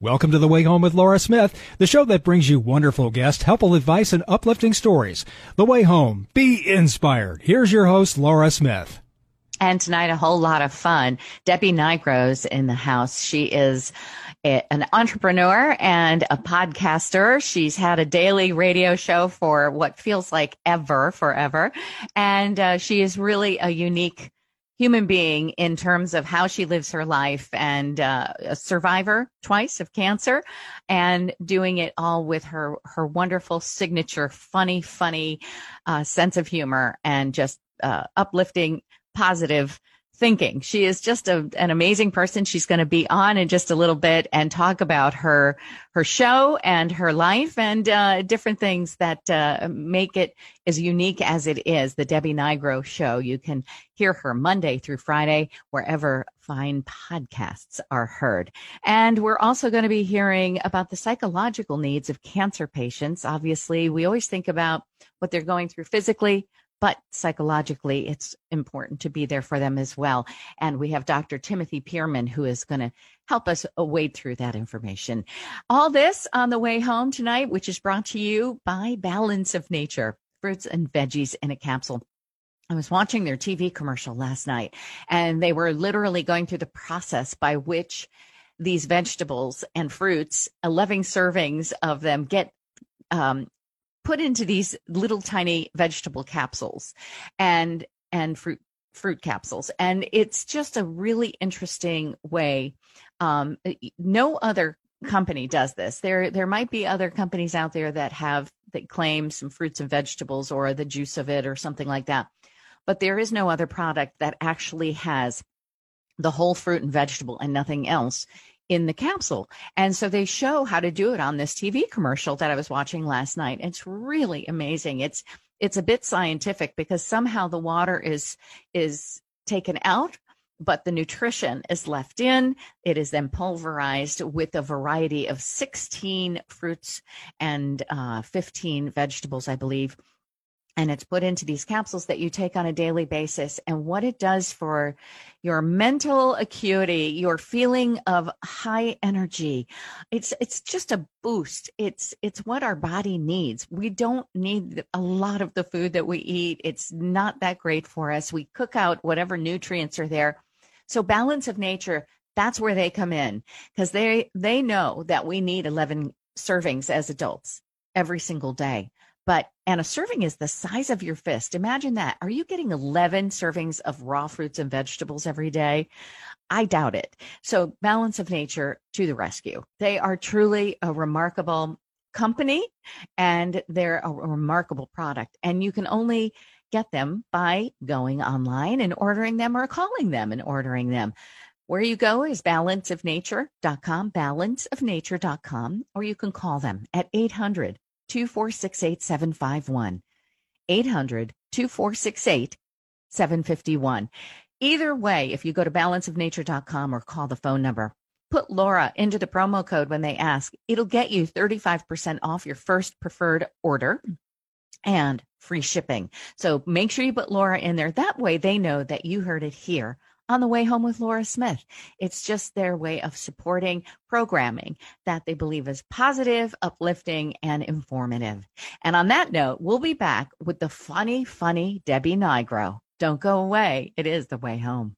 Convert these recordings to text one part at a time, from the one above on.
Welcome to The Way Home with Laura Smith, the show that brings you wonderful guests, helpful advice, and uplifting stories. The Way Home. Be inspired. Here's your host, Laura Smith. And tonight, a whole lot of fun. Debbie Nigro's in the house. She is a, an entrepreneur and a podcaster. She's had a daily radio show for what feels like ever, forever. And uh, she is really a unique human being in terms of how she lives her life and uh, a survivor twice of cancer and doing it all with her her wonderful signature funny funny uh, sense of humor and just uh, uplifting positive thinking. She is just a, an amazing person. She's going to be on in just a little bit and talk about her her show and her life and uh, different things that uh, make it as unique as it is. The Debbie Nigro Show. You can hear her Monday through Friday wherever fine podcasts are heard. And we're also going to be hearing about the psychological needs of cancer patients. Obviously, we always think about what they're going through physically, but psychologically, it's important to be there for them as well. And we have Dr. Timothy Pearman, who is going to help us wade through that information. All this on the way home tonight, which is brought to you by Balance of Nature, fruits and veggies in a capsule. I was watching their TV commercial last night, and they were literally going through the process by which these vegetables and fruits, 11 servings of them, get um, put into these little tiny vegetable capsules and and fruit fruit capsules. And it's just a really interesting way um, no other company does this. There there might be other companies out there that have that claim some fruits and vegetables or the juice of it or something like that. But there is no other product that actually has the whole fruit and vegetable and nothing else in the capsule. And so they show how to do it on this TV commercial that I was watching last night. It's really amazing. It's it's a bit scientific because somehow the water is is taken out but the nutrition is left in. It is then pulverized with a variety of 16 fruits and uh, 15 vegetables, I believe and it's put into these capsules that you take on a daily basis. And what it does for your mental acuity your feeling of high energy it's it's just a boost. It's it's what our body needs. We don't need a lot of the food that we eat. It's not that great for us. We cook out whatever nutrients are there. So balance of nature that's where they come in because they they know that we need 11 servings as adults every single day but and a serving is the size of your fist. Imagine that. Are you getting 11 servings of raw fruits and vegetables every day? I doubt it. So balance of nature to the rescue. They are truly a remarkable company and they're a remarkable product and you can only get them by going online and ordering them or calling them and ordering them. Where you go is balanceofnature.com, balanceofnature.com, or you can call them at 800 2468 751. 800 2468 751. Either way, if you go to balanceofnature.com or call the phone number, put Laura into the promo code when they ask. It'll get you 35% off your first preferred order and free shipping. So make sure you put Laura in there. That way they know that you heard it here on the way home with Laura Smith. It's just their way of supporting programming that they believe is positive, uplifting, and informative. And on that note, we'll be back with the funny, funny Debbie Nigro. Don't go away. It is the way home.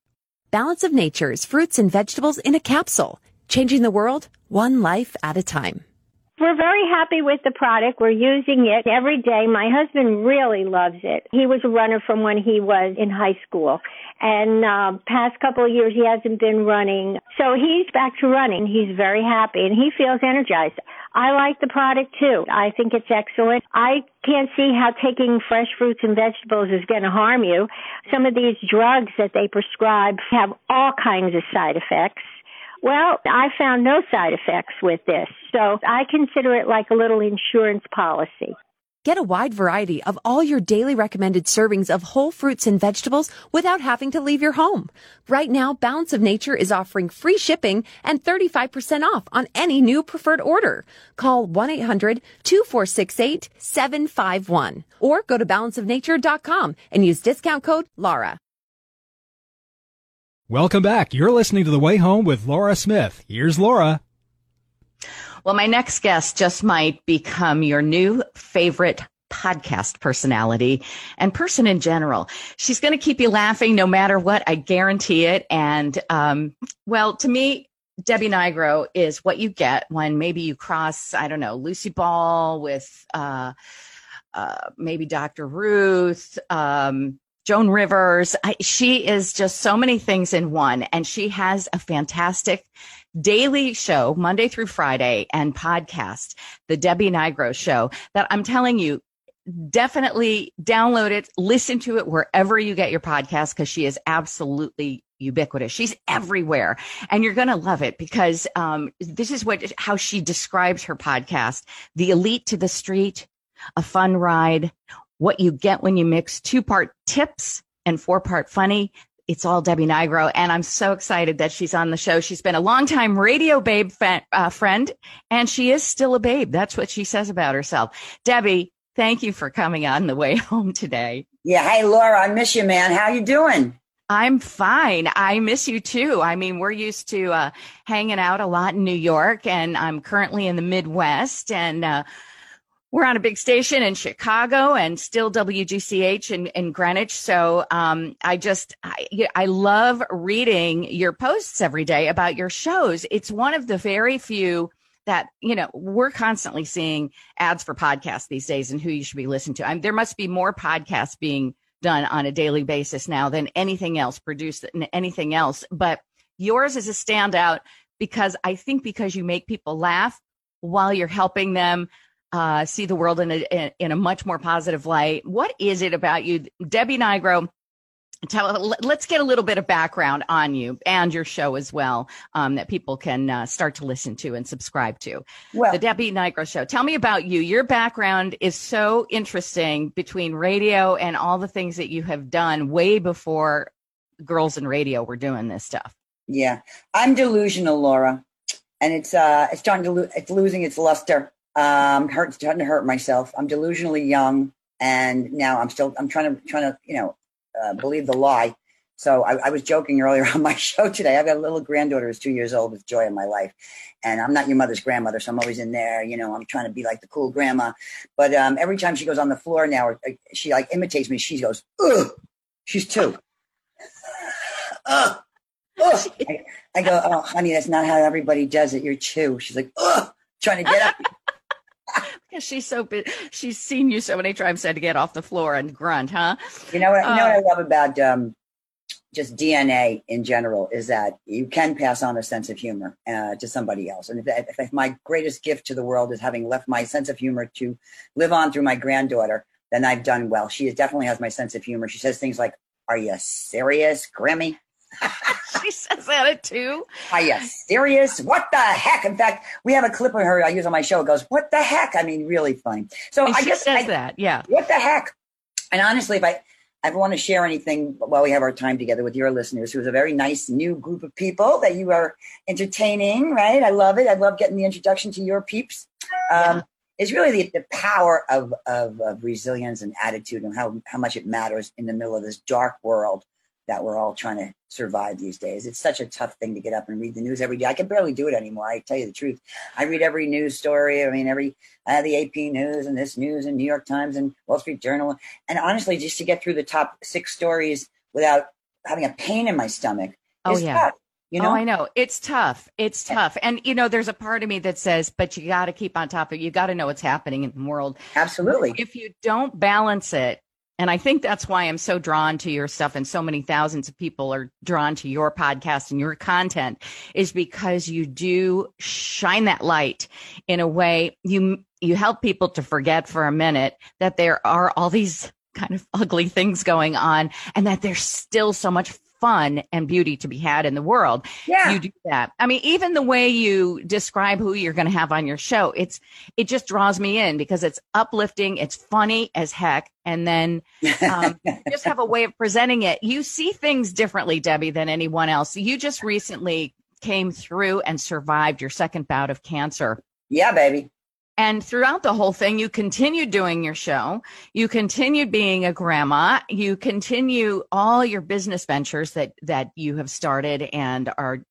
Balance of Nature's fruits and vegetables in a capsule, changing the world one life at a time. We're very happy with the product. We're using it every day. My husband really loves it. He was a runner from when he was in high school. And uh, past couple of years he hasn't been running. So he's back to running. He's very happy and he feels energized. I like the product too. I think it's excellent. I can't see how taking fresh fruits and vegetables is going to harm you. Some of these drugs that they prescribe have all kinds of side effects. Well, I found no side effects with this. So I consider it like a little insurance policy. Get a wide variety of all your daily recommended servings of whole fruits and vegetables without having to leave your home. Right now, Balance of Nature is offering free shipping and 35% off on any new preferred order. Call 1-800-2468-751 or go to balanceofnature.com and use discount code LAURA. Welcome back. You're listening to The Way Home with Laura Smith. Here's Laura. Well, my next guest just might become your new favorite podcast personality and person in general. She's going to keep you laughing no matter what. I guarantee it. And, um, well, to me, Debbie Nigro is what you get when maybe you cross, I don't know, Lucy Ball with, uh, uh, maybe Dr. Ruth, um, Joan Rivers. I, she is just so many things in one, and she has a fantastic daily show, Monday through Friday, and podcast, the Debbie Nigro Show, that I'm telling you, definitely download it, listen to it wherever you get your podcast, because she is absolutely ubiquitous. She's everywhere, and you're going to love it because um, this is what how she describes her podcast: the elite to the street, a fun ride, what you get when you mix two part tips and four part funny. It's all Debbie Nigro, and I'm so excited that she's on the show. She's been a longtime radio babe fa- uh, friend, and she is still a babe. That's what she says about herself. Debbie, thank you for coming on the way home today. Yeah, hey Laura, I miss you, man. How you doing? I'm fine. I miss you too. I mean, we're used to uh, hanging out a lot in New York, and I'm currently in the Midwest, and uh, we're on a big station in Chicago and still WGCH in, in Greenwich. So um, I just I, I love reading your posts every day about your shows. It's one of the very few that you know we're constantly seeing ads for podcasts these days and who you should be listening to. I there must be more podcasts being done on a daily basis now than anything else produced than anything else. But yours is a standout because I think because you make people laugh while you're helping them uh, see the world in a in a much more positive light. What is it about you, Debbie Nigro? Tell, let's get a little bit of background on you and your show as well um, that people can uh, start to listen to and subscribe to. Well, the Debbie Nigro Show. Tell me about you. Your background is so interesting between radio and all the things that you have done way before girls in radio were doing this stuff. Yeah, I'm delusional, Laura, and it's uh, it's starting to lo- it's losing its luster. Um, hurt, trying to hurt myself. I'm delusionally young, and now I'm still I'm trying to trying to you know uh, believe the lie. So I, I, was joking earlier on my show today. I've got a little granddaughter who's two years old with joy in my life. And I'm not your mother's grandmother, so I'm always in there. You know, I'm trying to be like the cool grandma. But um, every time she goes on the floor now, or, uh, she like imitates me. She goes, ugh. She's two. ugh. Ugh. I, I, go, oh, honey, that's not how everybody does it. You're two. She's like, ugh, trying to get up. Because she's so she's seen you so many times had to get off the floor and grunt, huh? You know what? You know what I uh, love about um, just DNA in general is that you can pass on a sense of humor uh, to somebody else. And if, if, if, my greatest gift to the world is having left my sense of humor to live on through my granddaughter, then I've done well. She definitely has my sense of humor. She says things like, "Are you serious, Grammy?" she says that too. Are you serious? What the heck? In fact, we have a clip of her I use on my show. It goes, "What the heck?" I mean, really funny. So and I guess says I, that. Yeah. What the heck? And honestly, if I I want to share anything while we have our time together with your listeners, who's a very nice new group of people that you are entertaining, right? I love it. I love getting the introduction to your peeps. Um, yeah. It's really the, the power of, of, of resilience and attitude and how, how much it matters in the middle of this dark world that we're all trying to survive these days. It's such a tough thing to get up and read the news every day. I can barely do it anymore. I tell you the truth. I read every news story. I mean, every uh, the AP news and this news and New York Times and Wall Street Journal. And honestly, just to get through the top six stories without having a pain in my stomach. Oh yeah. Tough. You know? Oh, I know. It's tough. It's tough. And, you know, there's a part of me that says, but you got to keep on top of it. You got to know what's happening in the world. Absolutely. If you don't balance it, and I think that's why I'm so drawn to your stuff and so many thousands of people are drawn to your podcast and your content is because you do shine that light in a way you you help people to forget for a minute that there are all these kind of ugly things going on and that there's still so much fun and beauty to be had in the world. Yeah. You do that. I mean, even the way you describe who you're going to have on your show, it's, it just draws me in because it's uplifting. It's funny as heck. And then, um, just have a way of presenting it. You see things differently, Debbie, than anyone else. You just recently came through and survived your second bout of cancer. Yeah, baby. And throughout the whole thing, you continued doing your show. You continued being a grandma. You continue all your business ventures that, that you have started and are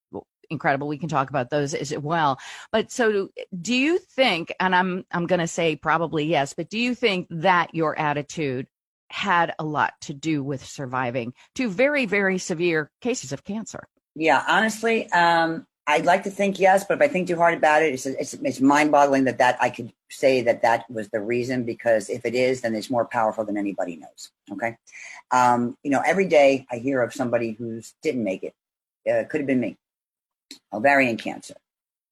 incredible. We can talk about those as well. But so do you think, and I'm, I'm going to say probably yes, but do you think that your attitude had a lot to do with surviving two very, very severe cases of cancer? Yeah, honestly, um, I'd like to think yes, but if I think too hard about it, it's, it's, it's mind boggling that that I could say that that was the reason because if it is, then it's more powerful than anybody knows. Okay. Um, you know, every day I hear of somebody who's didn't make it. Uh, could have been me. Ovarian cancer,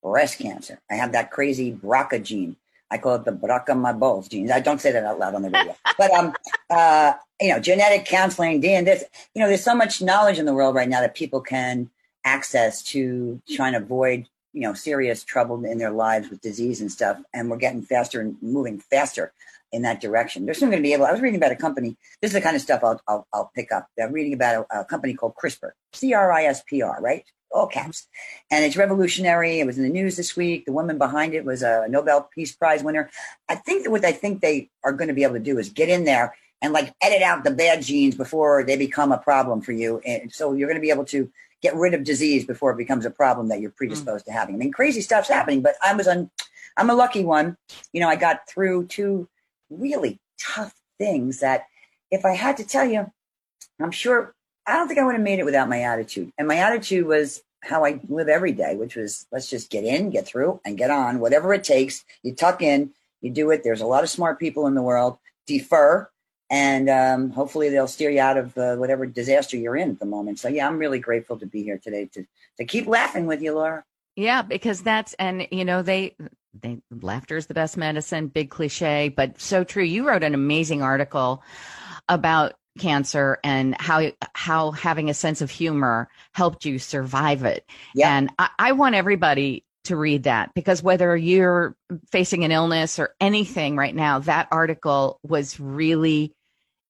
breast cancer. I have that crazy BRCA gene. I call it the BRCA my balls gene. I don't say that out loud on the radio, but um, uh, you know, genetic counseling, this. You know, there's so much knowledge in the world right now that people can access to trying to avoid you know serious trouble in their lives with disease and stuff and we're getting faster and moving faster in that direction. They're soon going to be able i was reading about a company this is the kind of stuff i'll, I'll, I'll pick up. I'm reading about a, a company called CRISPR c-r-i-s-p-r right? All caps. And it's revolutionary. It was in the news this week. The woman behind it was a nobel peace prize winner. I think that what i think they are going to be able to do is get in there and like edit out the bad genes before they become a problem for you. And so you're going to be able to get rid of disease before it becomes a problem that you're mm. predisposed mm. to having. I mean, crazy stuff's happening, but I was on, I'm a lucky one. You know, I got through two really tough things that if I had to tell you, I'm sure I don't think I would have made it without my attitude. And my attitude was how I live every day, which was let's just get in, get through, and get on. Whatever it takes, you tuck in, you do it. There's a lot of smart people in the world. Defer, and um, hopefully they'll steer you out of uh, whatever disaster you're in at the moment. So yeah, I'm really grateful to be here today to to keep laughing with you, Laura. Yeah, because that's and you know they they laughter is the best medicine, big cliche, but so true. You wrote an amazing article about cancer and how how having a sense of humor helped you survive it. Yeah. And I, I want everybody to read that because whether you're facing an illness or anything right now, that article was really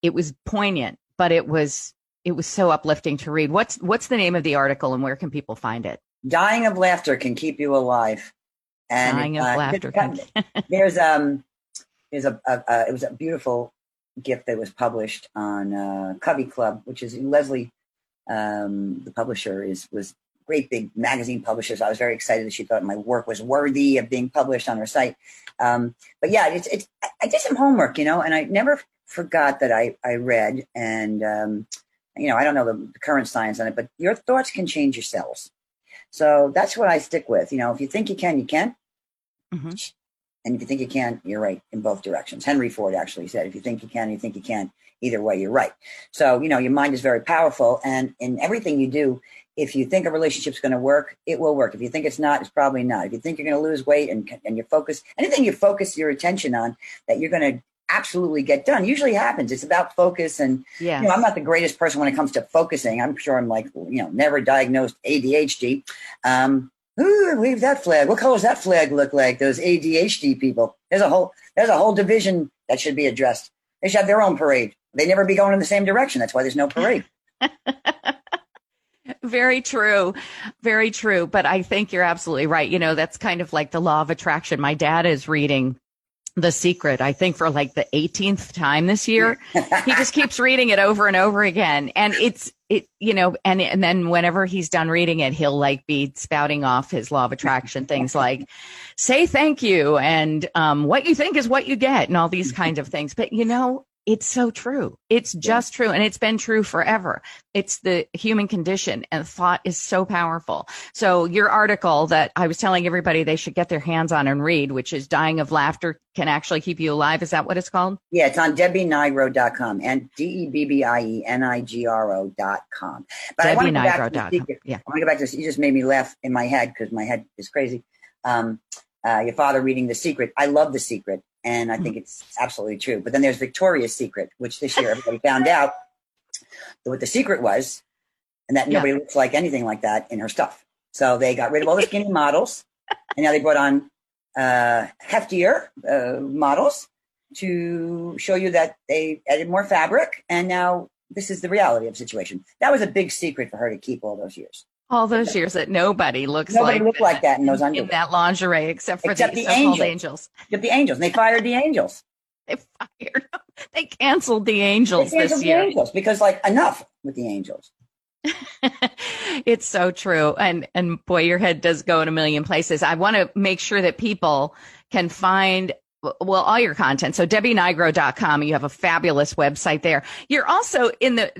it was poignant, but it was it was so uplifting to read. What's what's the name of the article and where can people find it? Dying of laughter can keep you alive. And Dying of uh, laughter. Can... there's um there's a, a, a, it was a beautiful gift that was published on uh, Covey Club, which is Lesley, um, the publisher, is was great big magazine publishers. I was very excited that she thought my work was worthy of being published on her site. Um, but yeah, it's, it's, I did some homework, you know, and I never forgot that I, I read and, um, you know, I don't know the, the current science on it, but your thoughts can change your cells. So that's what I stick with. You know, if you think you can, you can. Mm-hmm. And if you think you can, you're right in both directions. Henry Ford actually said, if you think you can, you think you can, either way, you're right. So, you know, your mind is very powerful. And in everything you do, if you think a relationship's going to work, it will work. If you think it's not, it's probably not. If you think you're going to lose weight and, and you focus anything you focus your attention on that you're going to absolutely get done usually happens. It's about focus. And, yes. you know, I'm not the greatest person when it comes to focusing. I'm sure I'm like, you know, never diagnosed ADHD. Um, ooh, wave that flag. What color does that flag look like? Those ADHD people. There's a whole, there's a whole division that should be addressed. They should have their own parade. They never be going in the same direction. That's why there's no parade. Very true. Very true. But I think you're absolutely right. You know, that's kind of like the law of attraction. My dad is reading the Secret, I think for like the 18th time this year. he just keeps reading it over and over again. And it's, it, you know, and, and then whenever he's done reading it, he'll like be spouting off his law of attraction things like say thank you and, um, what you think is what you get and all these kinds of things. But you know, it's so true. It's just true. And it's been true forever. It's the human condition and thought is so powerful. So your article that I was telling everybody they should get their hands on and read, which is dying of laughter can actually keep you alive. Is that what it's called? Yeah, it's on debbienigro.com and D-E-B-B-I-E-N-I-G-R-O dot com. But I want to go back to the. Yeah. I want to go back to this. You just made me laugh in my head because my head is crazy. Um, uh, your father reading The Secret. I love The Secret. And I think mm-hmm. it's absolutely true. But then there's Victoria's Secret, which this year everybody found out what the secret was, and that nobody yeah. looks like anything like that in her stuff. So they got rid of all the skinny models, and now they brought on uh, heftier uh, models to show you that they added more fabric, and now this is the reality of the situation. That was a big secret for her to keep all those years. All those years that nobody looks nobody like looked like that in those underwear. In that lingerie, except for except the, the angels. angels. Except the angels. And they fired the angels. they fired. They canceled the angels they canceled this year. The angels because, like, enough with the angels. it's so true. And, and boy, your head does go in a million places. I want to make sure that people can find well, all your content. So debbienigro.com, you have a fabulous website there. You're also in the,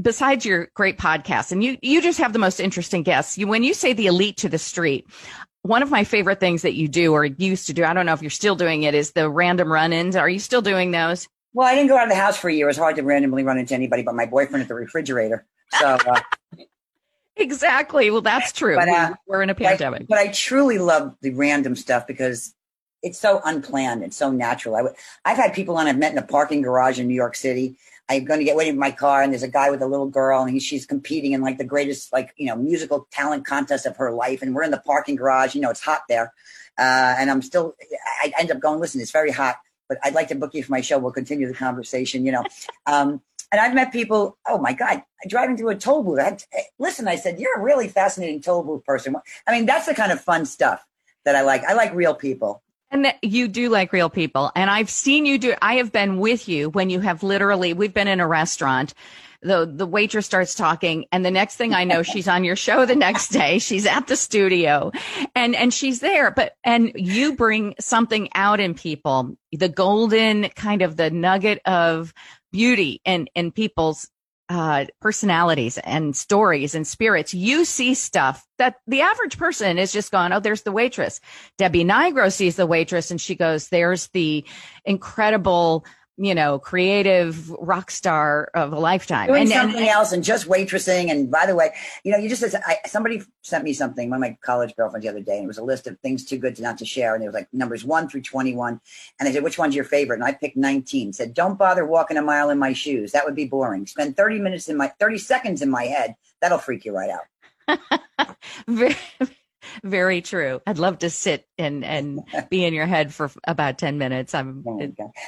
besides your great podcast and you, you just have the most interesting guests. You, when you say the elite to the street, one of my favorite things that you do or used to do, I don't know if you're still doing it, is the random run-ins. Are you still doing those? Well, I didn't go out of the house for a year. It was hard to randomly run into anybody but my boyfriend at the refrigerator. So, uh, exactly. Well, that's true. But, uh, We're in a pandemic. But I, but I truly love the random stuff because it's so unplanned and so natural. I w- I've had people on I've met in a parking garage in New York City. I'm going to get waiting for my car, and there's a guy with a little girl, and he, she's competing in like the greatest like you know musical talent contest of her life, and we're in the parking garage. You know, it's hot there, uh, and I'm still. I, I end up going. Listen, it's very hot, but I'd like to book you for my show. We'll continue the conversation. You know, um, and I've met people. Oh my God, driving through a toll booth. I had, listen, I said, you're a really fascinating toll booth person. I mean, that's the kind of fun stuff that I like. I like real people. And you do like real people. And I've seen you do, I have been with you when you have literally, we've been in a restaurant. The, the waitress starts talking and the next thing I know, she's on your show the next day. She's at the studio and, and she's there, but, and you bring something out in people, the golden kind of the nugget of beauty in, in people's uh, personalities and stories and spirits, you see stuff that the average person is just gone, Oh, there's the waitress. Debbie Nigro sees the waitress and she goes, there's the incredible you know, creative rock star of a lifetime. Doing and, something and, else and just waitressing. And by the way, you know, you just, I, somebody sent me something, one of my college girlfriends the other day, and it was a list of things too good to not to share. And it was like numbers one through 21. And they said, which one's your favorite? And I picked 19. Said, don't bother walking a mile in my shoes. That would be boring. Spend 30 minutes in my, 30 seconds in my head. That'll freak you right out. very, very true. I'd love to sit and and be in your head for about ten minutes. I'm. Oh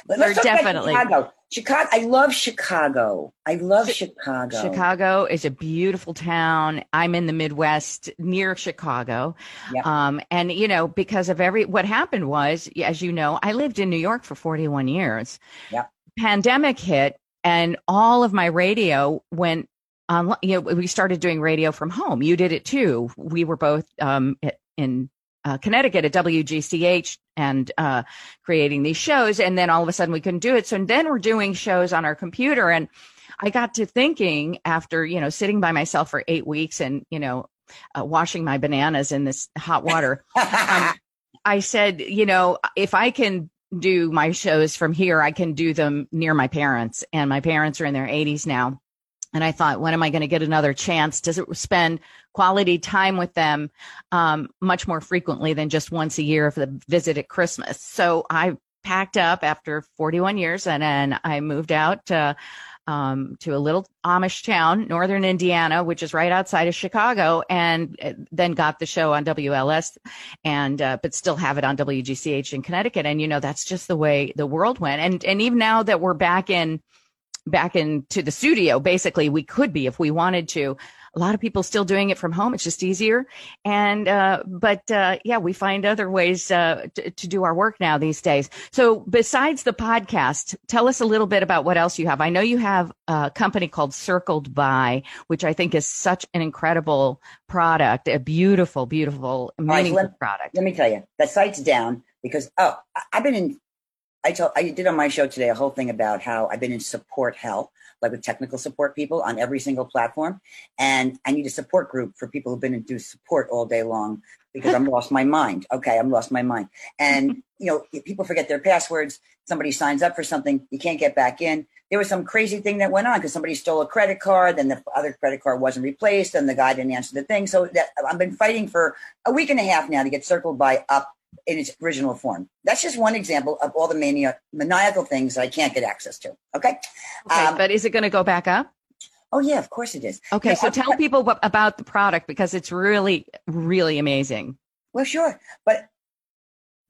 Let's definitely Chicago. Chicago. I love Chicago. I love Chicago. Chicago is a beautiful town. I'm in the Midwest near Chicago, yep. um, and you know because of every what happened was, as you know, I lived in New York for 41 years. Yeah. Pandemic hit, and all of my radio went on, you know, we started doing radio from home. You did it too. We were both um, in uh, Connecticut at WGCH and uh, creating these shows. And then all of a sudden we couldn't do it. So then we're doing shows on our computer. And I got to thinking after, you know, sitting by myself for eight weeks and, you know, uh, washing my bananas in this hot water. um, I said, you know, if I can do my shows from here, I can do them near my parents. And my parents are in their 80s now. And I thought, when am I going to get another chance to spend quality time with them um, much more frequently than just once a year for the visit at Christmas? So I packed up after 41 years and then I moved out to, um, to a little Amish town, northern Indiana, which is right outside of Chicago, and uh, then got the show on WLS, and uh, but still have it on WGCH in Connecticut. And you know that's just the way the world went. And and even now that we're back in back into the studio. Basically, we could be if we wanted to. A lot of people still doing it from home. It's just easier. And, uh, but, uh, yeah, we find other ways, uh, to, to, do our work now these days. So besides the podcast, tell us a little bit about what else you have. I know you have a company called Circled By, which I think is such an incredible product, a beautiful, beautiful, meaningful right, let, product. Let me tell you, the site's down because, oh, I've been in I told I did on my show today a whole thing about how I've been in support hell, like with technical support people on every single platform, and I need a support group for people who've been into support all day long because I'm lost my mind. Okay, I'm lost my mind, and you know people forget their passwords. Somebody signs up for something, you can't get back in. There was some crazy thing that went on because somebody stole a credit card, then the other credit card wasn't replaced, and the guy didn't answer the thing. So that I've been fighting for a week and a half now to get circled by up in its original form. That's just one example of all the mania, maniacal things that I can't get access to. Okay. okay um, but is it going to go back up? Oh yeah, of course it is. Okay, so tell people what, about the product because it's really, really amazing. Well, sure, but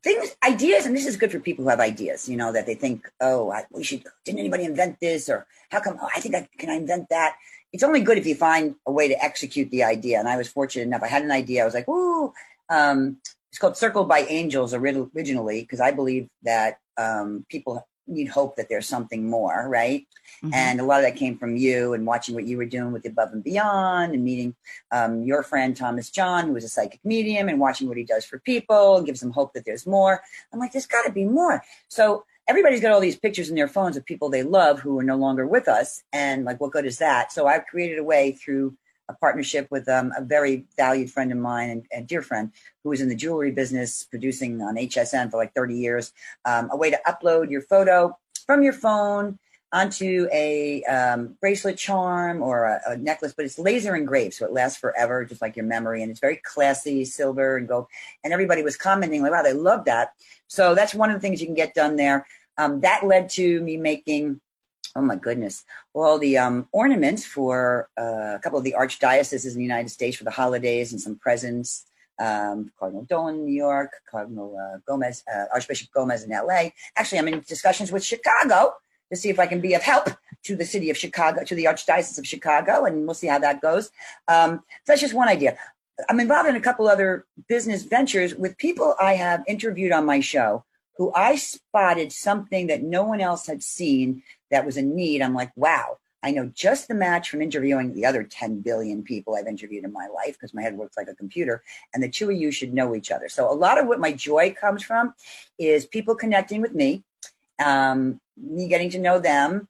things, ideas, and this is good for people who have ideas. You know that they think, oh, I, we should. Didn't anybody invent this? Or how come? Oh, I think I can I invent that. It's only good if you find a way to execute the idea. And I was fortunate enough. I had an idea. I was like, ooh, um, it's called Circled by Angels originally because I believe that um, people you'd hope that there's something more, right? Mhm. And a lot of that came from you and watching what you were doing with Above and Beyond and meeting um, your friend Thomas John, who was a psychic medium, and watching what he does for people and gives them hope that there's more. I'm like, there's got to be more. So everybody's got all these pictures in their phones of people they love who are no longer with us. And like, what good is that? So I've created a way through a partnership with um, a very valued friend of mine and, and dear friend who was in the jewelry business, producing on HSN for like 30 years, um, a way to upload your photo from your phone onto a um, bracelet charm or a, a, necklace, but it's laser engraved, so it lasts forever, just like your memory. And it's very classy, silver and gold. And everybody was commenting like, "Wow, they love that." So that's one of the things you can get done there. Um, that led to me making, oh my goodness, all the um, ornaments for uh, a couple of the archdioceses in the United States for the holidays and some presents. Um, Cardinal Dolan in New York, Cardinal uh, Gomez, uh, Archbishop Gomez in LA. Actually, I'm in discussions with Chicago to see if I can be of help to the city of Chicago, to the Archdiocese of Chicago, and we'll see how that goes. Um, so that's just one idea. I'm involved in a couple other business ventures with people I have interviewed on my show who I spotted something that no one else had seen that was a need. I'm like, wow, I know just the match from interviewing the other 10 billion people I've interviewed in my life because my head works like a computer. And the two of you should know each other. So a lot of what my joy comes from is people connecting with me, um, me getting to know them,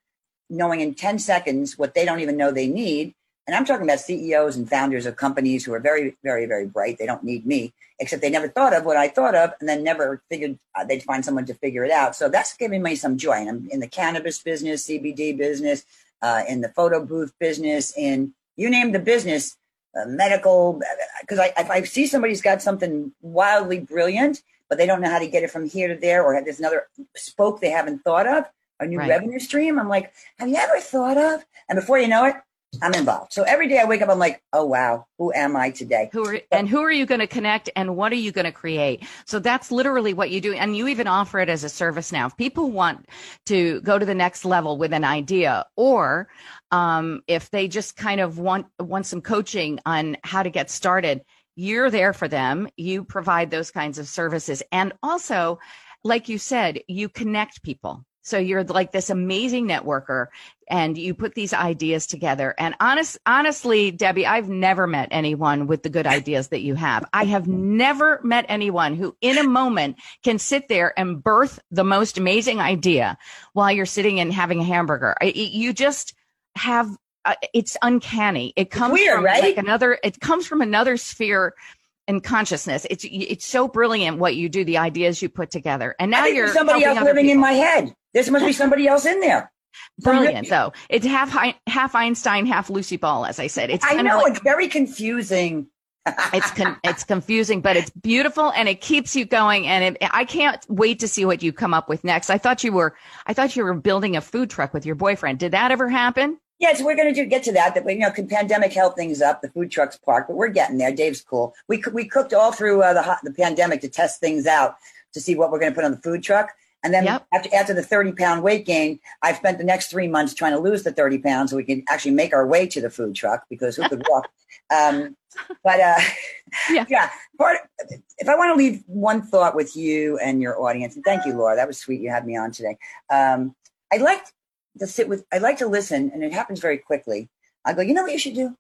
knowing in 10 seconds what they don't even know they need. And I'm talking about CEOs and founders of companies who are very, very, very bright. They don't need me, except they never thought of what I thought of and then never figured uh, they'd find someone to figure it out. So that's giving me some joy. And I'm in the cannabis business, CBD business, uh, in the photo booth business, in you name the business, uh, medical. Because I, if I see somebody's got something wildly brilliant, but they don't know how to get it from here to there, or there's another spoke they haven't thought of, a new Right. revenue stream. I'm like, have you ever thought of? And before you know it, I'm involved. So every day I wake up, I'm like, oh wow, who am I today? Who are and who are you going to connect and what are you going to create? So that's literally what you do. And you even offer it as a service now. If people want to go to the next level with an idea, or um, if they just kind of want want some coaching on how to get started, you're there for them. You provide those kinds of services, and also, like you said, you connect people. So you're like this amazing networker and you put these ideas together. And honest, honestly, Debbie, I've never met anyone with the good ideas that you have. I have never met anyone who in a moment can sit there and birth the most amazing idea while you're sitting and having a hamburger. I, you just have, uh, it's uncanny. It comes weird, from right? like another, it comes from another sphere and consciousness. It's, it's so brilliant what you do, the ideas you put together. And now you're somebody else living in my head. There must be somebody else in there. brilliant though. It's half half Einstein, half Lucy Ball, as I said. It's I know like it's very confusing. it's con- it's confusing, but it's beautiful and it keeps you going. And it, I can't wait to see what you come up with next. I thought you were I thought you were building a food truck with your boyfriend. Did that ever happen? Yes, we're going to do, get to that. That we, you know, can pandemic held things up. The food trucks parked, but we're getting there. Dave's cool. We we cooked all through uh, the hot, the pandemic to test things out to see what we're going to put on the food truck. And then Yep. after after the thirty pound weight gain, I spent the next three months trying to lose the thirty pounds so we can actually make our way to the food truck because who could walk? Um, but uh, Yeah. yeah. Part if I want to leave one thought with you and your audience, and thank you, Laura. That was sweet. You had me on today. Um, I'd like to sit with. I'd like to listen, and it happens very quickly. I go, you know what you should do?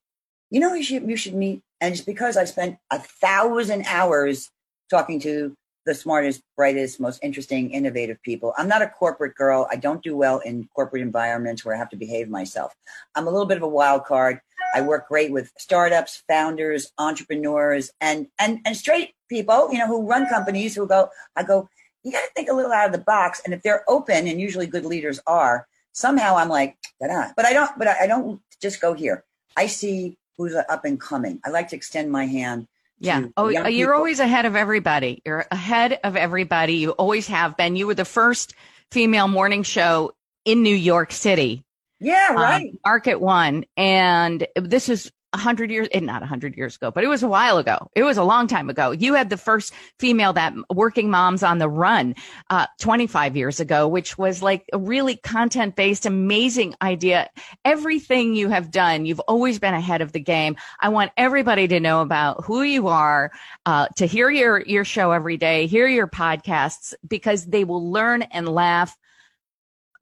You know who you should, you should meet? And it's because I've spent a thousand hours talking to the smartest, brightest, most interesting, innovative people. I'm not a corporate girl. I don't do well in corporate environments where I have to behave myself. I'm a little bit of a wild card. I work great with startups, founders, entrepreneurs, and and and straight people, you know, who run companies who go, I go, you got to think a little out of the box. And if they're open, and usually good leaders are, somehow I'm like, da But I don't. But I don't just go here. I see who's up and coming. I like to extend my hand. Yeah. Oh, you're people. always ahead of everybody. You're ahead of everybody. You always have been. You were the first female morning show in New York City. Yeah, um, right. Market One, and this is a hundred years, eh, not a hundred years ago, but it was a while ago. It was a long time ago. You had the first female that working moms on the run, uh, 25 years ago, which was like a really content based, amazing idea. Everything you have done, you've always been ahead of the game. I want everybody to know about who you are, uh, to hear your, your show every day, hear your podcasts, because they will learn and laugh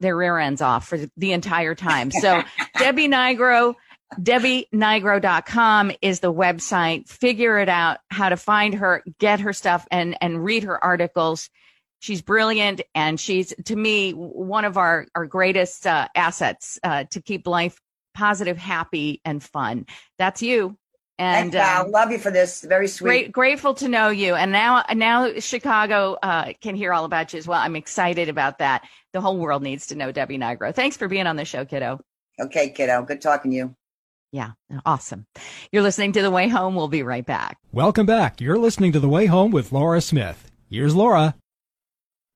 their rear ends off for the entire time. So Debbie Nigro, DebbieNigro.com is the website. Figure it out how to find her, get her stuff and, and read her articles. She's brilliant. And she's to me, one of our, our greatest uh, assets uh, to keep life positive, happy and fun. That's you. And I um, love you for this. Very sweet. Great, grateful to know you. And now, now Chicago uh, can hear all about you as well. I'm excited about that. The whole world needs to know Debbie Nigro. Thanks for being on the show, kiddo. Okay, kiddo. Good talking to you. Yeah, awesome. You're listening to The Way Home. We'll be right back. Welcome back. You're listening to The Way Home with Laura Smith. Here's Laura.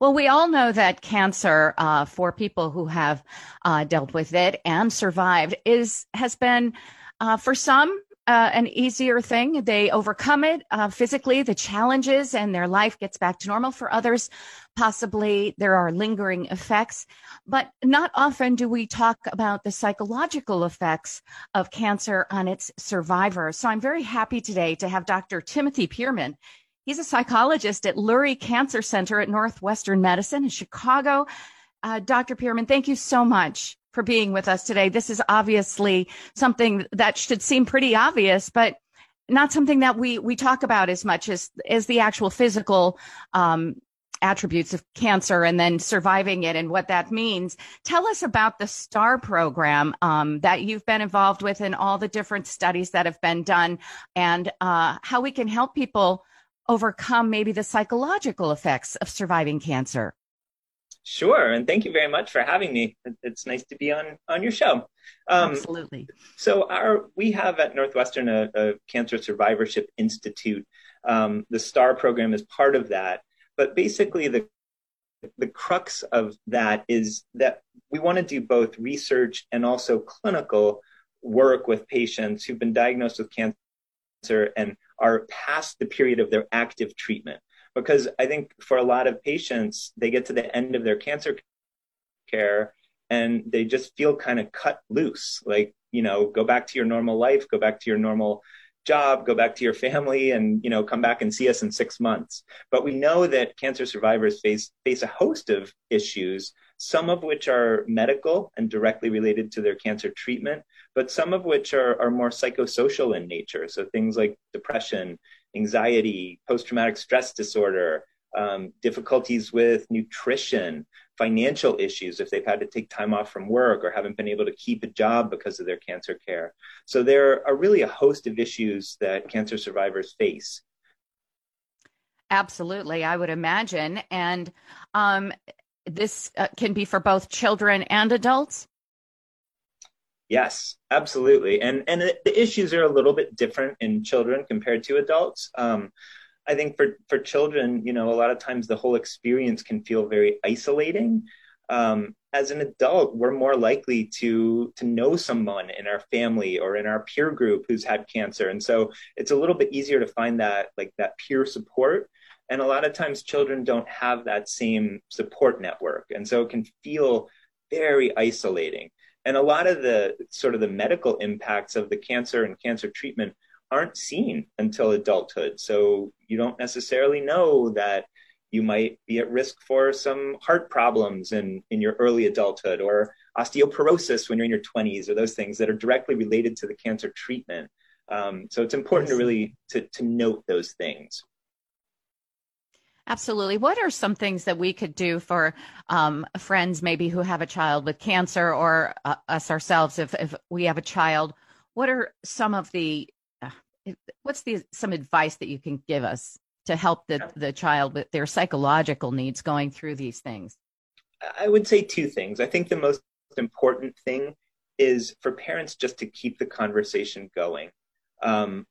Well, we all know that cancer, uh, for people who have uh, dealt with it and survived, is has been uh, for some uh, an easier thing. They overcome it uh, physically, the challenges, and their life gets back to normal. For others, possibly there are lingering effects, but not often do we talk about the psychological effects of cancer on its survivors. So I'm very happy today to have Dr. Timothy Pearman. He's a psychologist at Lurie Cancer Center at Northwestern Medicine in Chicago. Uh, Dr. Pearman, thank you so much for being with us today. This is obviously something that should seem pretty obvious, but not something that we we talk about as much as as the actual physical um, attributes of cancer and then surviving it and what that means. Tell us about the STAR program um, that you've been involved with and all the different studies that have been done and uh, how we can help people overcome maybe the psychological effects of surviving cancer. Sure, and thank you very much for having me. It's nice to be on on your show. Um, Absolutely. So, our we have at Northwestern a, a Cancer Survivorship Institute. Um, the STAR program is part of that, but basically the the crux of that is that we want to do both research and also clinical work with patients who've been diagnosed with cancer and are past the period of their active treatment because I think for a lot of patients, they get to the end of their cancer care and they just feel kind of cut loose. Like, you know, go back to your normal life, go back to your normal job, go back to your family and, you know, come back and see us in six months. But we know that cancer survivors face, face a host of issues, some of which are medical and directly related to their cancer treatment, but some of which are, are more psychosocial in nature. So things like depression, anxiety, post traumatic stress disorder, um, difficulties with nutrition, financial issues if they've had to take time off from work or haven't been able to keep a job because of their cancer care. So there are really a host of issues that cancer survivors face. Absolutely, I would imagine. And um, this uh, can be for both children and adults. Yes, absolutely. And and the issues are a little bit different in children compared to adults. Um, I think for for children, you know, a lot of times the whole experience can feel very isolating. Um, as an adult, we're more likely to to know someone in our family or in our peer group who's had cancer, and so it's a little bit easier to find that like that peer support. And a lot of times, children don't have that same support network, and so it can feel very isolating. And a lot of the sort of the medical impacts of the cancer and cancer treatment aren't seen until adulthood. So you don't necessarily know that you might be at risk for some heart problems in, in your early adulthood or osteoporosis when you're in your 20s or those things that are directly related to the cancer treatment. Um, so it's important to really to, to note those things. Absolutely. What are some things that we could do for um, friends, maybe who have a child with cancer, or uh, us ourselves, if, if we have a child? What are some of the uh, what's the some advice that you can give us to help the the child with their psychological needs going through these things? I would say two things. I think the most important thing is for parents just to keep the conversation going. Um,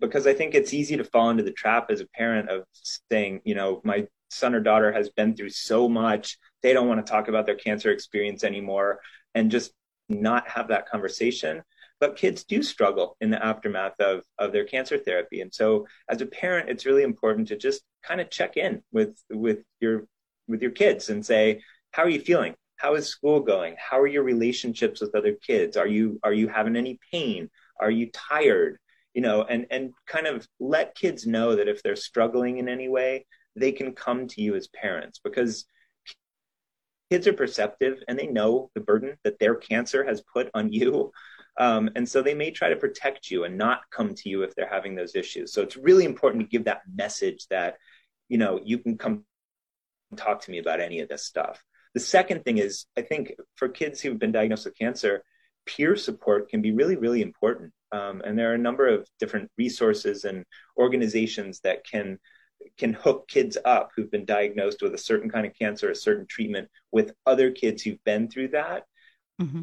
because I think it's easy to fall into the trap as a parent of saying, you know, my son or daughter has been through so much, they don't want to talk about their cancer experience anymore, and just not have that conversation. But kids do struggle in the aftermath of, of their cancer therapy. And so as a parent, it's really important to just kind of check in with with your with your kids and say, how are you feeling? How is school going? How are your relationships with other kids? Are you are you having any pain? Are you tired? You know, and and kind of let kids know that if they're struggling in any way, they can come to you as parents because kids are perceptive and they know the burden that their cancer has put on you. Um, and so they may try to protect you and not come to you if they're having those issues. So it's really important to give that message that, you know, you can come talk to me about any of this stuff. The second thing is, I think for kids who've been diagnosed with cancer, peer support can be really, really important. Um, and there are a number of different resources and organizations that can can hook kids up who've been diagnosed with a certain kind of cancer, a certain treatment with other kids who've been through that. Mm-hmm.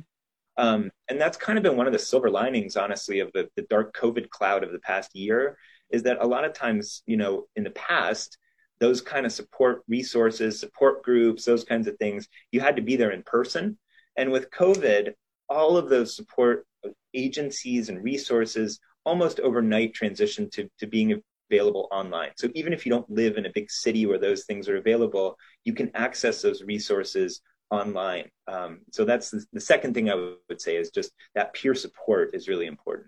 Um, and that's kind of been one of the silver linings, honestly, of the, the dark COVID cloud of the past year is that a lot of times, you know, in the past, those kind of support resources, support groups, those kinds of things, you had to be there in person. And with COVID, all of those support agencies and resources almost overnight transition to, to being available online. So even if you don't live in a big city where those things are available, you can access those resources online. Um, so that's the, the, second thing I would say is just that peer support is really important.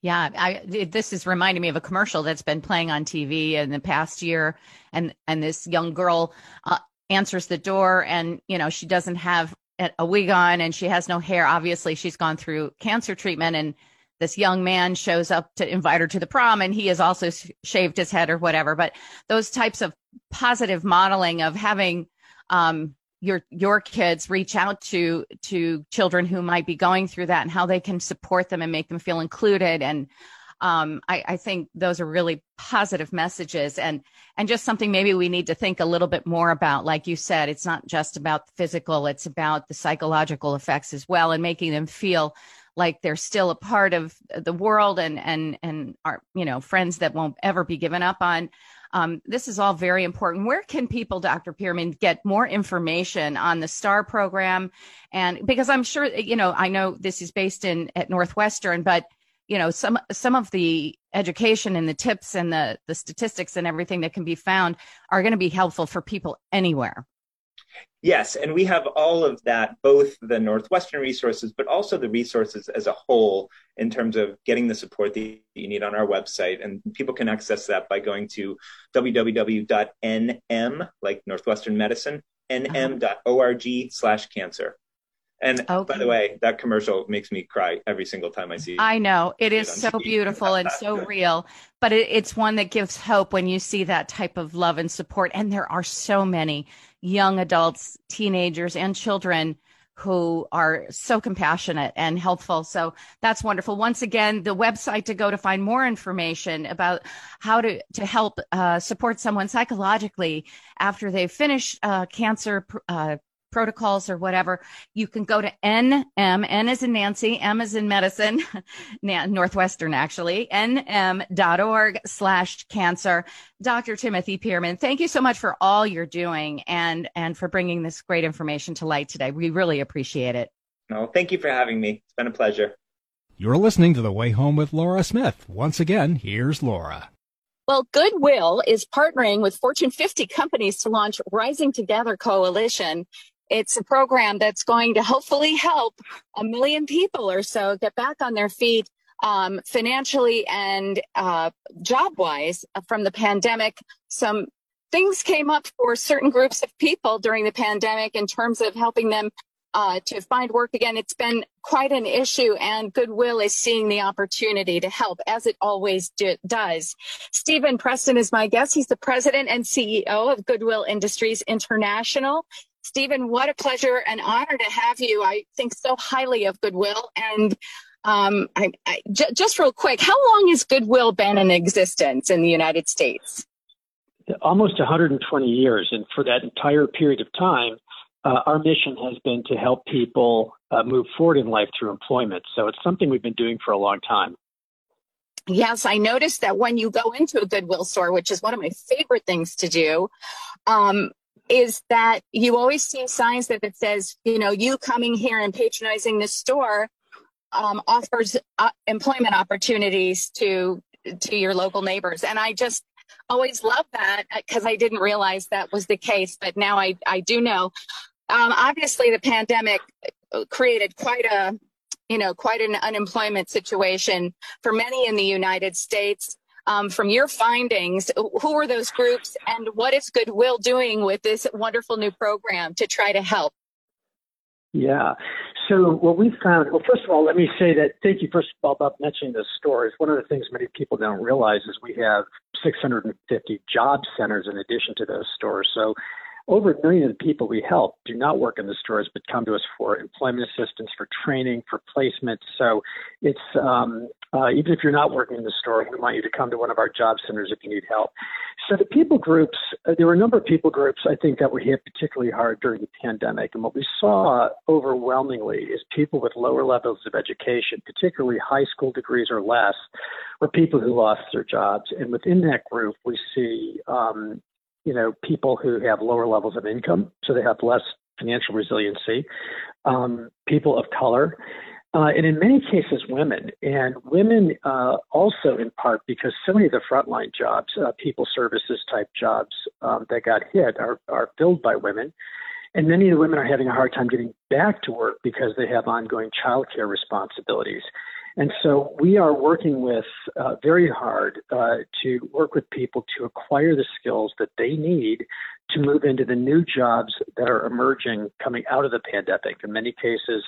Yeah, I, this is reminding me of a commercial that's been playing on TV in the past year, and and this young girl uh, answers the door, and you know she doesn't have a wig on, and she has no hair. Obviously, she's gone through cancer treatment, and this young man shows up to invite her to the prom and he has also shaved his head or whatever but those types of positive modeling of having um, your your kids reach out to to children who might be going through that and how they can support them and make them feel included and um, I, I, think those are really positive messages and and just something maybe we need to think a little bit more about like you said it's not just about the physical it's about the psychological effects as well and making them feel like they're still a part of the world and and and are you know friends that won't ever be given up on um, this is all very important. Where can people, Dr. Pearman, get more information on the STAR program? And because I'm sure, you know, I know this is based in at Northwestern, but you know, some some of the education and the tips and the the statistics and everything that can be found are going to be helpful for people anywhere. Yes, and we have all of that, both the Northwestern resources, but also the resources as a whole in terms of getting the support that you need on our website. And people can access that by going to www.nm, like Northwestern Medicine, uh-huh. nm.org slash cancer. And okay. by the way, that commercial makes me cry every single time I see it. I know it is so TV. beautiful and so real, but it, it's one that gives hope when you see that type of love and support. And there are so many young adults, teenagers, and children who are so compassionate and helpful. So that's wonderful. Once again, the website to go to find more information about how to, to help uh, support someone psychologically after they finish uh, cancer uh, protocols or whatever, you can go to NM, N is in Nancy, M is in medicine, Northwestern actually, nm.org slash cancer. Dr. Timothy Pearman, thank you so much for all you're doing and, and for bringing this great information to light today. We really appreciate it. No, thank you for having me. It's been a pleasure. You're listening to The Way Home with Laura Smith. Once again, here's Laura. Well, Goodwill is partnering with Fortune 50 companies to launch Rising Together Coalition. It's a program that's going to hopefully help a million people or so get back on their feet um, financially and uh, job wise from the pandemic. Some things came up for certain groups of people during the pandemic in terms of helping them uh, to find work again. It's been quite an issue, and Goodwill is seeing the opportunity to help, as it always do, does. Stephen Preston is my guest. He's the president and CEO of Goodwill Industries International. Stephen, what a pleasure and honor to have you. I think so highly of Goodwill. And um, I, I, j- just real quick, how long has Goodwill been in existence in the United States? Almost 120 years. And for that entire period of time, uh, our mission has been to help people uh, move forward in life through employment. So it's something we've been doing for a long time. Yes, I noticed that when you go into a Goodwill store, which is one of my favorite things to do, um, is that you always see signs that it says, you know, you coming here and patronizing this store um, offers uh, employment opportunities to to your local neighbors, and I just always love that because I didn't realize that was the case, but now I I do know. Um, obviously, the pandemic created quite a you know quite an unemployment situation for many in the United States. Um, from your findings, who are those groups and what is Goodwill doing with this wonderful new program to try to help? Yeah. So what we found, well, first of all, let me say that thank you first of all about mentioning the stores. One of the things many people don't realize is we have 650 job centers in addition to those stores. So over a million of the people we help do not work in the stores, but come to us for employment assistance, for training, for placement. So it's um, uh, even if you're not working in the store, we want you to come to one of our job centers if you need help. So the people groups, uh, there were a number of people groups I think that were hit particularly hard during the pandemic, and what we saw overwhelmingly is people with lower levels of education, particularly high school degrees or less, were people who lost their jobs. And within that group, we see um, you know, people who have lower levels of income, so they have less financial resiliency, um, people of color, uh, and in many cases, women. And women uh, also, in part, because so many of the frontline jobs, uh, people services type jobs um, that got hit, are, are filled by women. And many of the women are having a hard time getting back to work because they have ongoing childcare responsibilities. And so we are working with uh, very hard uh, to work with people to acquire the skills that they need to move into the new jobs that are emerging coming out of the pandemic. In many cases,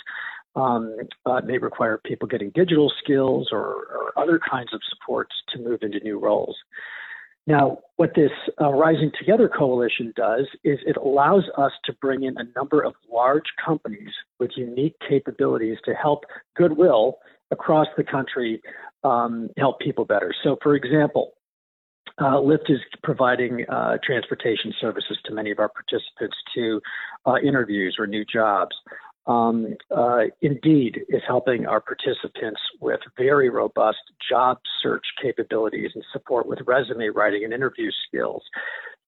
um, uh, may require people getting digital skills or, or, other kinds of supports to move into new roles. Now, what this uh, Rising Together Coalition does is it allows us to bring in a number of large companies with unique capabilities to help Goodwill across the country um, help people better. So, for example, uh, Lyft is providing uh, transportation services to many of our participants to uh, interviews or new jobs. Um, uh, Indeed is helping our participants with very robust job search capabilities and support with resume writing and interview skills.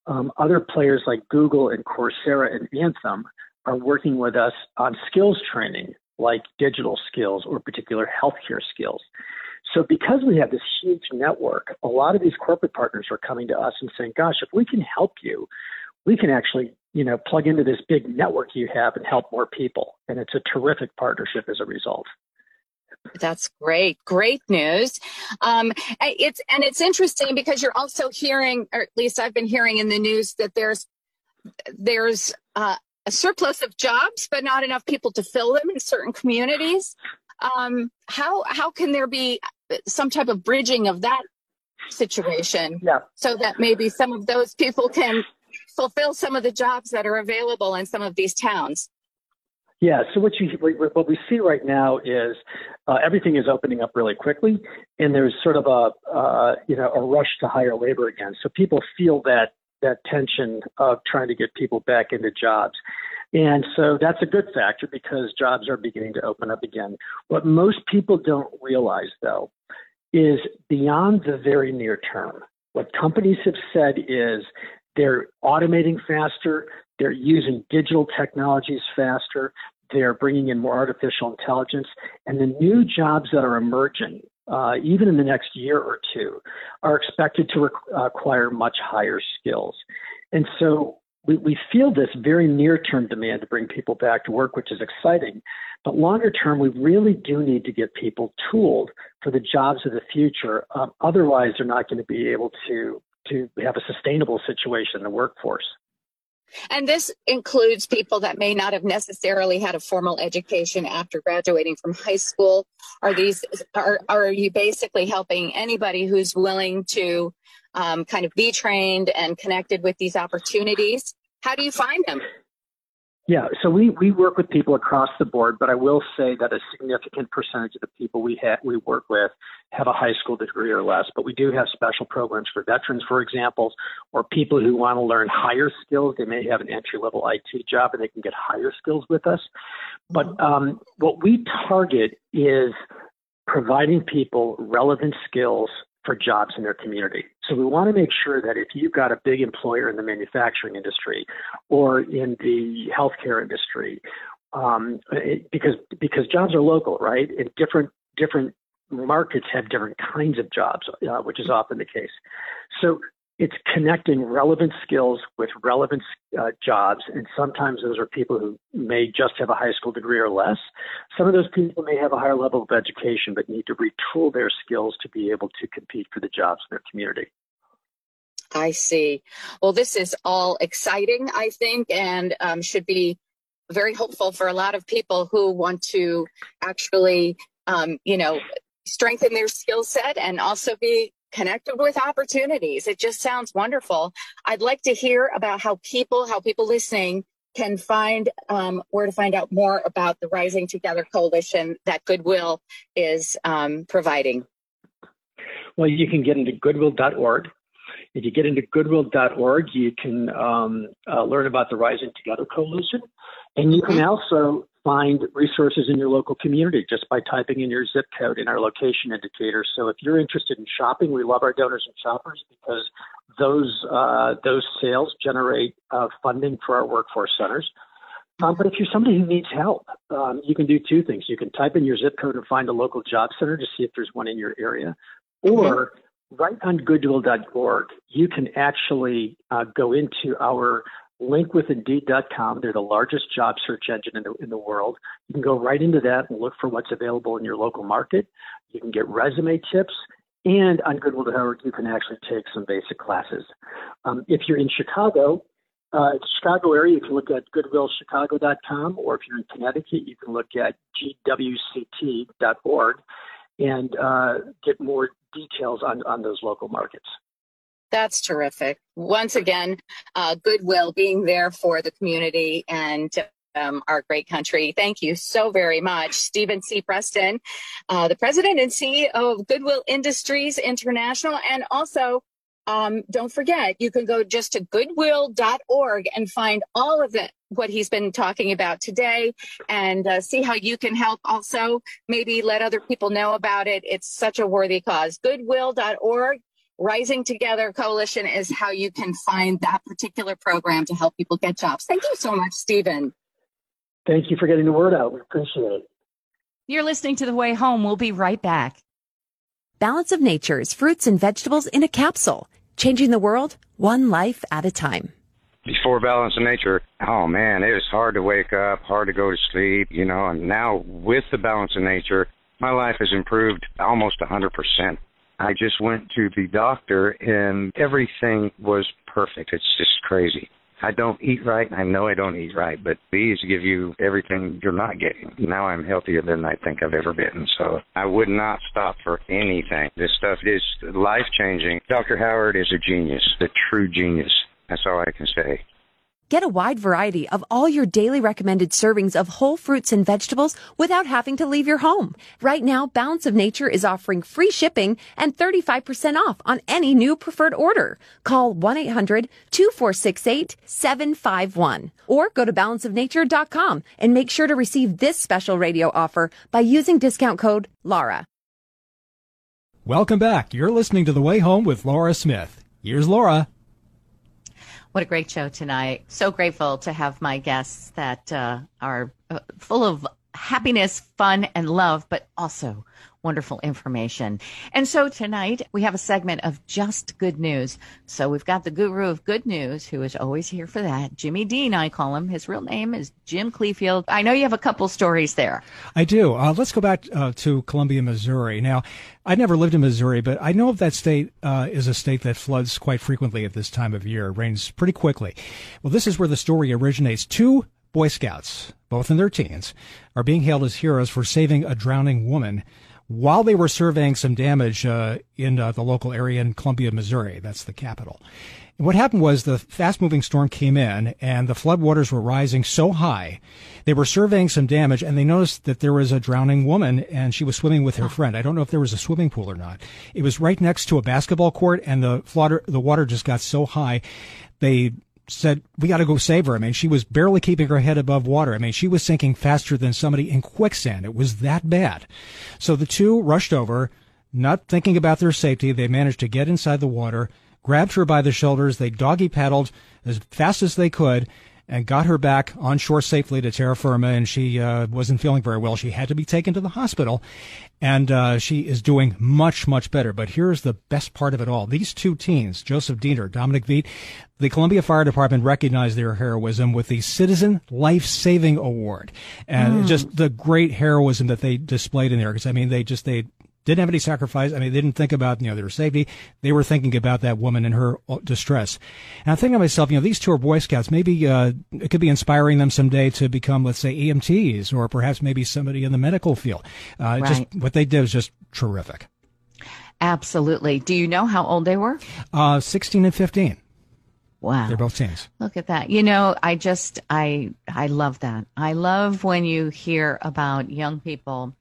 Um, other players like Google and Coursera and Anthem are working with us on skills training like digital skills or particular healthcare skills. So, because we have this huge network, a lot of these corporate partners are coming to us and saying, "Gosh, if we can help you, we can actually, you know, plug into this big network you have and help more people." And it's a terrific partnership as a result. That's great, great news. Um, it's and it's interesting because you're also hearing, or at least I've been hearing in the news that there's there's uh, a surplus of jobs, but not enough people to fill them in certain communities. Um, how how can there be some type of bridging of that situation yeah. so that maybe some of those people can fulfill some of the jobs that are available in some of these towns? Yeah. So what you what we see right now is uh, everything is opening up really quickly, and there's sort of a uh, you know a rush to hire labor again. So people feel that that tension of trying to get people back into jobs. And so that's a good factor because jobs are beginning to open up again. What most people don't realize, though, is beyond the very near term, what companies have said is they're automating faster, they're using digital technologies faster, they're bringing in more artificial intelligence, and the new jobs that are emerging uh, even in the next year or two, are expected to require much higher skills. And so we, we feel this very near term demand to bring people back to work, which is exciting. But longer term, we really do need to get people tooled for the jobs of the future. Um, otherwise, they're not going to be able to, to have a sustainable situation in the workforce. And this includes people that may not have necessarily had a formal education after graduating from high school. Are these are are you basically helping anybody who's willing to um, kind of be trained and connected with these opportunities? How do you find them? Yeah, so we, we work with people across the board, but I will say that a significant percentage of the people we ha- we work with have a high school degree or less. But we do have special programs for veterans, for example, or people who want to learn higher skills. They may have an entry level IT job and they can get higher skills with us. But um, what we target is providing people relevant skills for jobs in their community. So we want to make sure that if you've got a big employer in the manufacturing industry or in the healthcare industry, um, it, because because jobs are local, right? And different different markets have different kinds of jobs, uh, which is often the case. So it's connecting relevant skills with relevant uh, jobs. And sometimes those are people who may just have a high school degree or less. Some of those people may have a higher level of education, but need to retool their skills to be able to compete for the jobs in their community. I see. Well, this is all exciting, I think, and um, should be very hopeful for a lot of people who want to actually, um, you know, strengthen their skill set and also be connected with opportunities. It just sounds wonderful. I'd like to hear about how people, how people listening can find um, where to find out more about the Rising Together Coalition that Goodwill is um, providing. Well, you can get into goodwill.org. If you get into goodwill.org, you can um, uh, learn about the Rising Together Coalition. And you can mm-hmm. also find resources in your local community just by typing in your zip code in our location indicator. So if you're interested in shopping, we love our donors and shoppers because those uh, those sales generate uh, funding for our workforce centers. Um, but if you're somebody who needs help, um, you can do two things. You can type in your zip code and find a local job center to see if there's one in your area, or right on goodwill.org, you can actually uh, go into our linkwithindeed.com. They're the largest job search engine in the, in the world. You can go right into that and look for what's available in your local market. You can get resume tips. And on Goodwill.org, you can actually take some basic classes. Um, if you're in Chicago, uh, Chicago area, you can look at goodwillchicago.com, or if you're in Connecticut, you can look at gwct.org and uh, get more details on, on those local markets. That's terrific. Once again, uh, goodwill being there for the community and um, our great country. Thank you so very much, Stephen C. Preston, uh, the president and CEO of Goodwill Industries International. And also, um, don't forget, you can go just to goodwill.org and find all of what he's been talking about today and uh, see how you can help also maybe let other people know about it. It's such a worthy cause. Goodwill.org Rising Together Coalition is how you can find that particular program to help people get jobs. Thank you so much, Stephen. Thank you for getting the word out. We appreciate it. You're listening to The Way Home. We'll be right back. Balance of Nature's fruits and vegetables in a capsule, changing the world one life at a time. Before Balance of Nature, oh man, it was hard to wake up, hard to go to sleep, you know, and now with the Balance of Nature, my life has improved almost a 100%. I just went to the doctor and everything was perfect. It's just crazy. I don't eat right. I know I don't eat right, but these give you everything you're not getting. Now I'm healthier than I think I've ever been. So I would not stop for anything. This stuff is life changing. Dr. Howard is a genius, a true genius. That's all I can say. Get a wide variety of all your daily recommended servings of whole fruits and vegetables without having to leave your home. Right now, Balance of Nature is offering free shipping and 35% off on any new preferred order. Call 1-800-2468-751 or go to balanceofnature.com and make sure to receive this special radio offer by using discount code LAURA. Welcome back. You're listening to The Way Home with Laura Smith. Here's Laura. What a great show tonight. So grateful to have my guests that uh, are uh, full of happiness, fun, and love, but also wonderful information. And so tonight we have a segment of just good news. So we've got the guru of good news who is always here for that. Jimmy Dean, I call him. His real name is Jim Cleefield. I know you have a couple stories there. I do. Uh, let's go back uh, to Columbia, Missouri. Now, I never lived in Missouri, but I know that state uh, is a state that floods quite frequently at this time of year. It rains pretty quickly. Well, this is where the story originates. Two Boy Scouts, both in their teens, are being hailed as heroes for saving a drowning woman while they were surveying some damage uh, in uh, the local area in Columbia, Missouri. That's the capital. And what happened was the fast moving storm came in and the floodwaters were rising so high. They were surveying some damage and they noticed that there was a drowning woman and she was swimming with her friend. I don't know if there was a swimming pool or not. It was right next to a basketball court and the water, the water just got so high. They said, we got to go save her. I mean, she was barely keeping her head above water. I mean, she was sinking faster than somebody in quicksand. It was that bad. So the two rushed over, not thinking about their safety. They managed to get inside the water, grabbed her by the shoulders. They doggy paddled as fast as they could and got her back on shore safely to terra firma. And she uh, wasn't feeling very well. She had to be taken to the hospital, and uh, she is doing much, much better. But here's the best part of it all: these two teens, Joseph Diener, Dominic Veet, the Columbia Fire Department recognized their heroism with the Citizen Life Saving Award, and mm. just the great heroism that they displayed in there. Because I mean, they just they didn't have any sacrifice. I mean, they didn't think about, you know, their safety. They were thinking about that woman and her uh, distress. And I'm thinking to myself, you know, these two are Boy Scouts. Maybe, uh, it could be inspiring them someday to become, let's say, EMTs or perhaps maybe somebody in the medical field. Uh, right. just what they did was just terrific. Absolutely. Do you know how old they were? Uh, 16 and 15. Wow. They're both teens. Look at that. You know, I just, I, I love that. I love when you hear about young people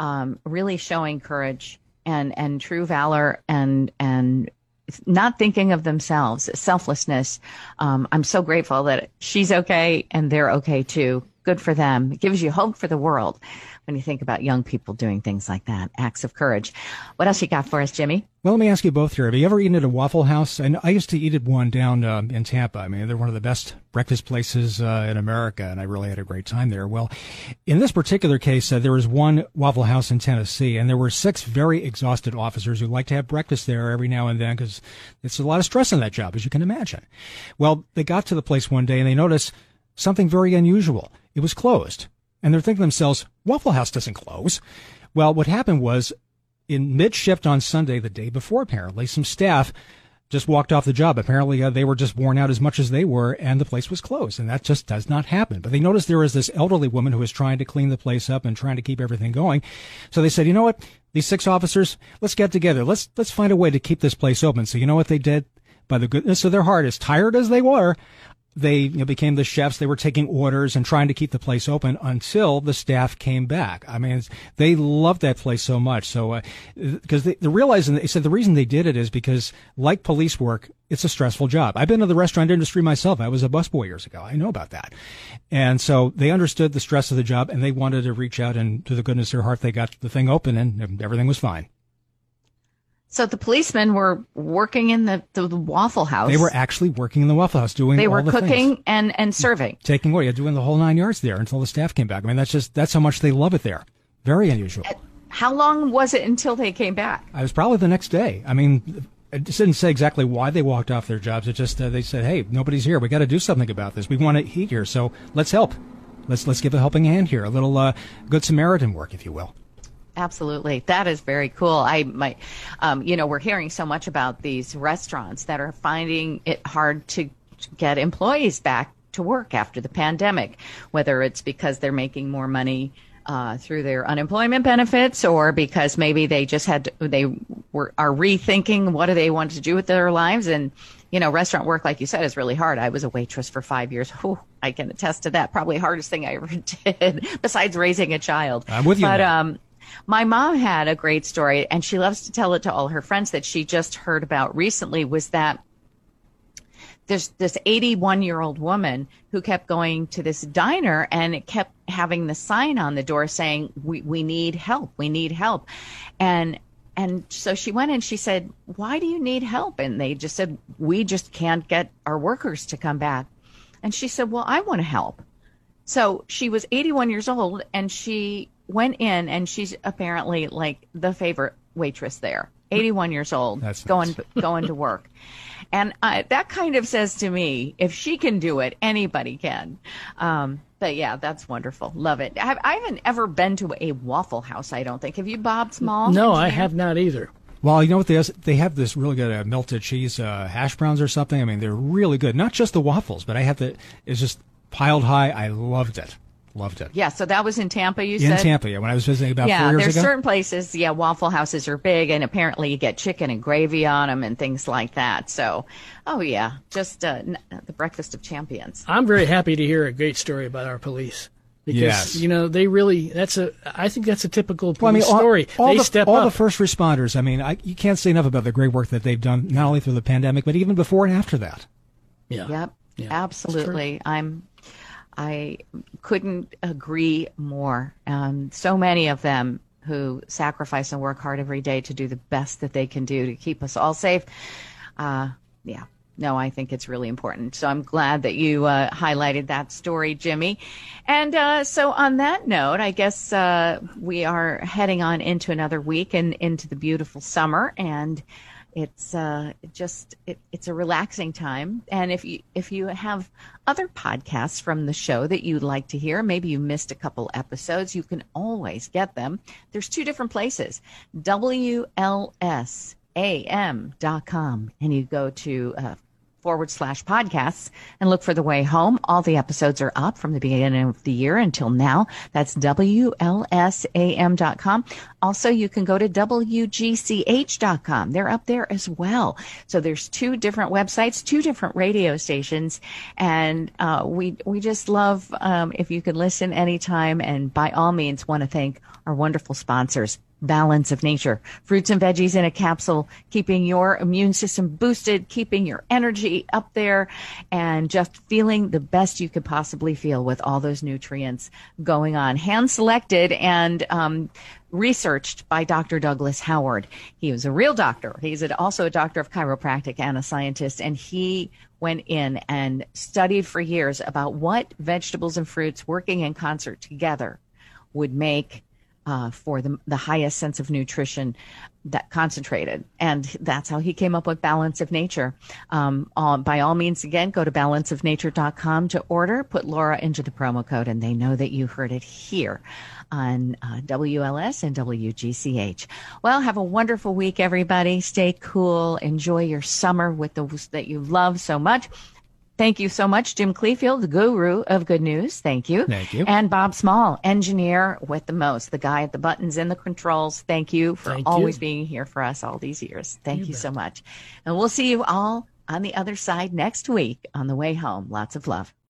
um, really showing courage and and true valor and and not thinking of themselves, selflessness. Um, I'm so grateful that she's okay and they're okay too. Good for them. It gives you hope for the world when you think about young people doing things like that, acts of courage. What else you got for us, Jimmy? Well, let me ask you both here. Have you ever eaten at a Waffle House? And I used to eat at one down um, in Tampa. I mean, they're one of the best breakfast places uh, in America, and I really had a great time there. Well, in this particular case, uh, there was one Waffle House in Tennessee, and there were six very exhausted officers who like to have breakfast there every now and then because it's a lot of stress in that job, as you can imagine. Well, they got to the place one day and they noticed something very unusual. It was closed. And they're thinking to themselves, Waffle House doesn't close. Well, what happened was in mid shift on Sunday, the day before, apparently, some staff just walked off the job. Apparently, uh, they were just worn out as much as they were, and the place was closed. And that just does not happen. But they noticed there was this elderly woman who was trying to clean the place up and trying to keep everything going. So they said, you know what? These six officers, let's get together. Let's, let's find a way to keep this place open. So you know what they did? By the goodness of their heart, as tired as they were, they you know, became the chefs. They were taking orders and trying to keep the place open until the staff came back. I mean, they loved that place so much. So, because uh, they, they realized, they said the reason they did it is because, like police work, it's a stressful job. I've been in the restaurant industry myself. I was a busboy years ago. I know about that. And so they understood the stress of the job and they wanted to reach out and to the goodness of their heart, they got the thing open and everything was fine. So the policemen were working in the, the, the, Waffle House. They were actually working in the Waffle House doing. They were the cooking things. and and serving, taking away, doing the whole nine yards there until the staff came back. I mean, that's just that's how much they love it there. Very unusual. How long was it until they came back? I was probably the next day. I mean, it didn't say exactly why they walked off their jobs. It just uh, they said, "Hey, nobody's here. We got to do something about this. We want to eat here, so let's help. Let's let's give a helping hand here, a little uh, good Samaritan work, if you will." Absolutely. That is very cool. I might, um, you know, we're hearing so much about these restaurants that are finding it hard to get employees back to work after the pandemic, whether it's because they're making more money uh, through their unemployment benefits or because maybe they just had to, they were are rethinking what do they want to do with their lives. And you know restaurant work like you said is really hard. I was a waitress for five years. Whew, i can attest to that. Probably hardest thing i ever did besides raising a child. I'm with you but um my mom had a great story, and she loves to tell it to all her friends that she just heard about recently. Was that there's this 81 year old woman who kept going to this diner and it kept having the sign on the door saying, "We we need help. We need help," and and so she went and she said, "Why do you need help?" And they just said, "We just can't get our workers to come back." And she said, "Well, I want to help." So she was 81 years old and she went in and she's apparently like the favorite waitress there. 81 years old, That's going nice. going to work. And uh, that kind of says to me, if she can do it, anybody can. Um, but yeah, that's wonderful. Love it. I, I, haven't ever been to a Waffle House. I don't think. Have you, Bob Small? No, I have not either. Well, you know what they they have this really good uh, melted cheese uh, hash browns or something. I mean, they're really good. Not just the waffles, but I have to. It's just piled high. I loved it. Loved it. Yeah, so that was in Tampa. You in said in Tampa. Yeah, when I was visiting about yeah, four years there's ago. certain places. Yeah, Waffle Houses are big, and apparently you get chicken and gravy on them and things like that. So, oh yeah, just uh, the breakfast of champions. I'm very happy to hear a great story about our police. Because yes. you know they really that's a I think that's a typical police well, I mean, all, story. All they the, step all up. the first responders. I mean, I, you can't say enough about the great work that they've done, not only through the pandemic, but even before and after that. Yeah. Yep. Yeah. Absolutely. I'm I couldn't agree more. Um, so many of them who sacrifice and work hard every day to do the best that they can do to keep us all safe. Uh, yeah, no, I think it's really important. So I'm glad that you uh, highlighted that story, Jimmy. And uh, so on that note, I guess uh, we are heading on into another week and into the beautiful summer, and it's uh, just it, it's a relaxing time. And if you if you have other podcasts from the show that you'd like to hear, maybe you missed a couple episodes, you can always get them. There's two different places: WLSAM.com, and you go to uh, forward slash podcasts and look for the way home. All the episodes are up from the beginning of the year until now. That's WLSAM.com. Also, you can go to WGCH.com. They're up there as well. So there's two different websites, two different radio stations. And, uh, we, we just love, um, if you can listen anytime and by all means want to thank our wonderful sponsors balance of nature. Fruits and veggies in a capsule, keeping your immune system boosted, keeping your energy up there, and just feeling the best you could possibly feel with all those nutrients going on. Hand selected and um, researched by Dr. Douglas Howard. He was a real doctor. He's also a doctor of chiropractic and a scientist, and he went in and studied for years about what vegetables and fruits working in concert together would make uh, for the, the highest sense of nutrition that concentrated. And that's how he came up with Balance of Nature. Um, all, by all means, again, go to balanceofnature.com to order. Put Laura into the promo code, and they know that you heard it here on uh, WLS and WGCH. Well, have a wonderful week, everybody. Stay cool. Enjoy your summer with those that you love so much. Thank you so much, Jim Cleefield, the guru of good news. Thank you. Thank you. And Bob Small, engineer with the most, the guy at the buttons and the controls. Thank you for Thank always you. being here for us all these years. Thank you, You so much. And we'll see you all on the other side next week on the way home. Lots of love.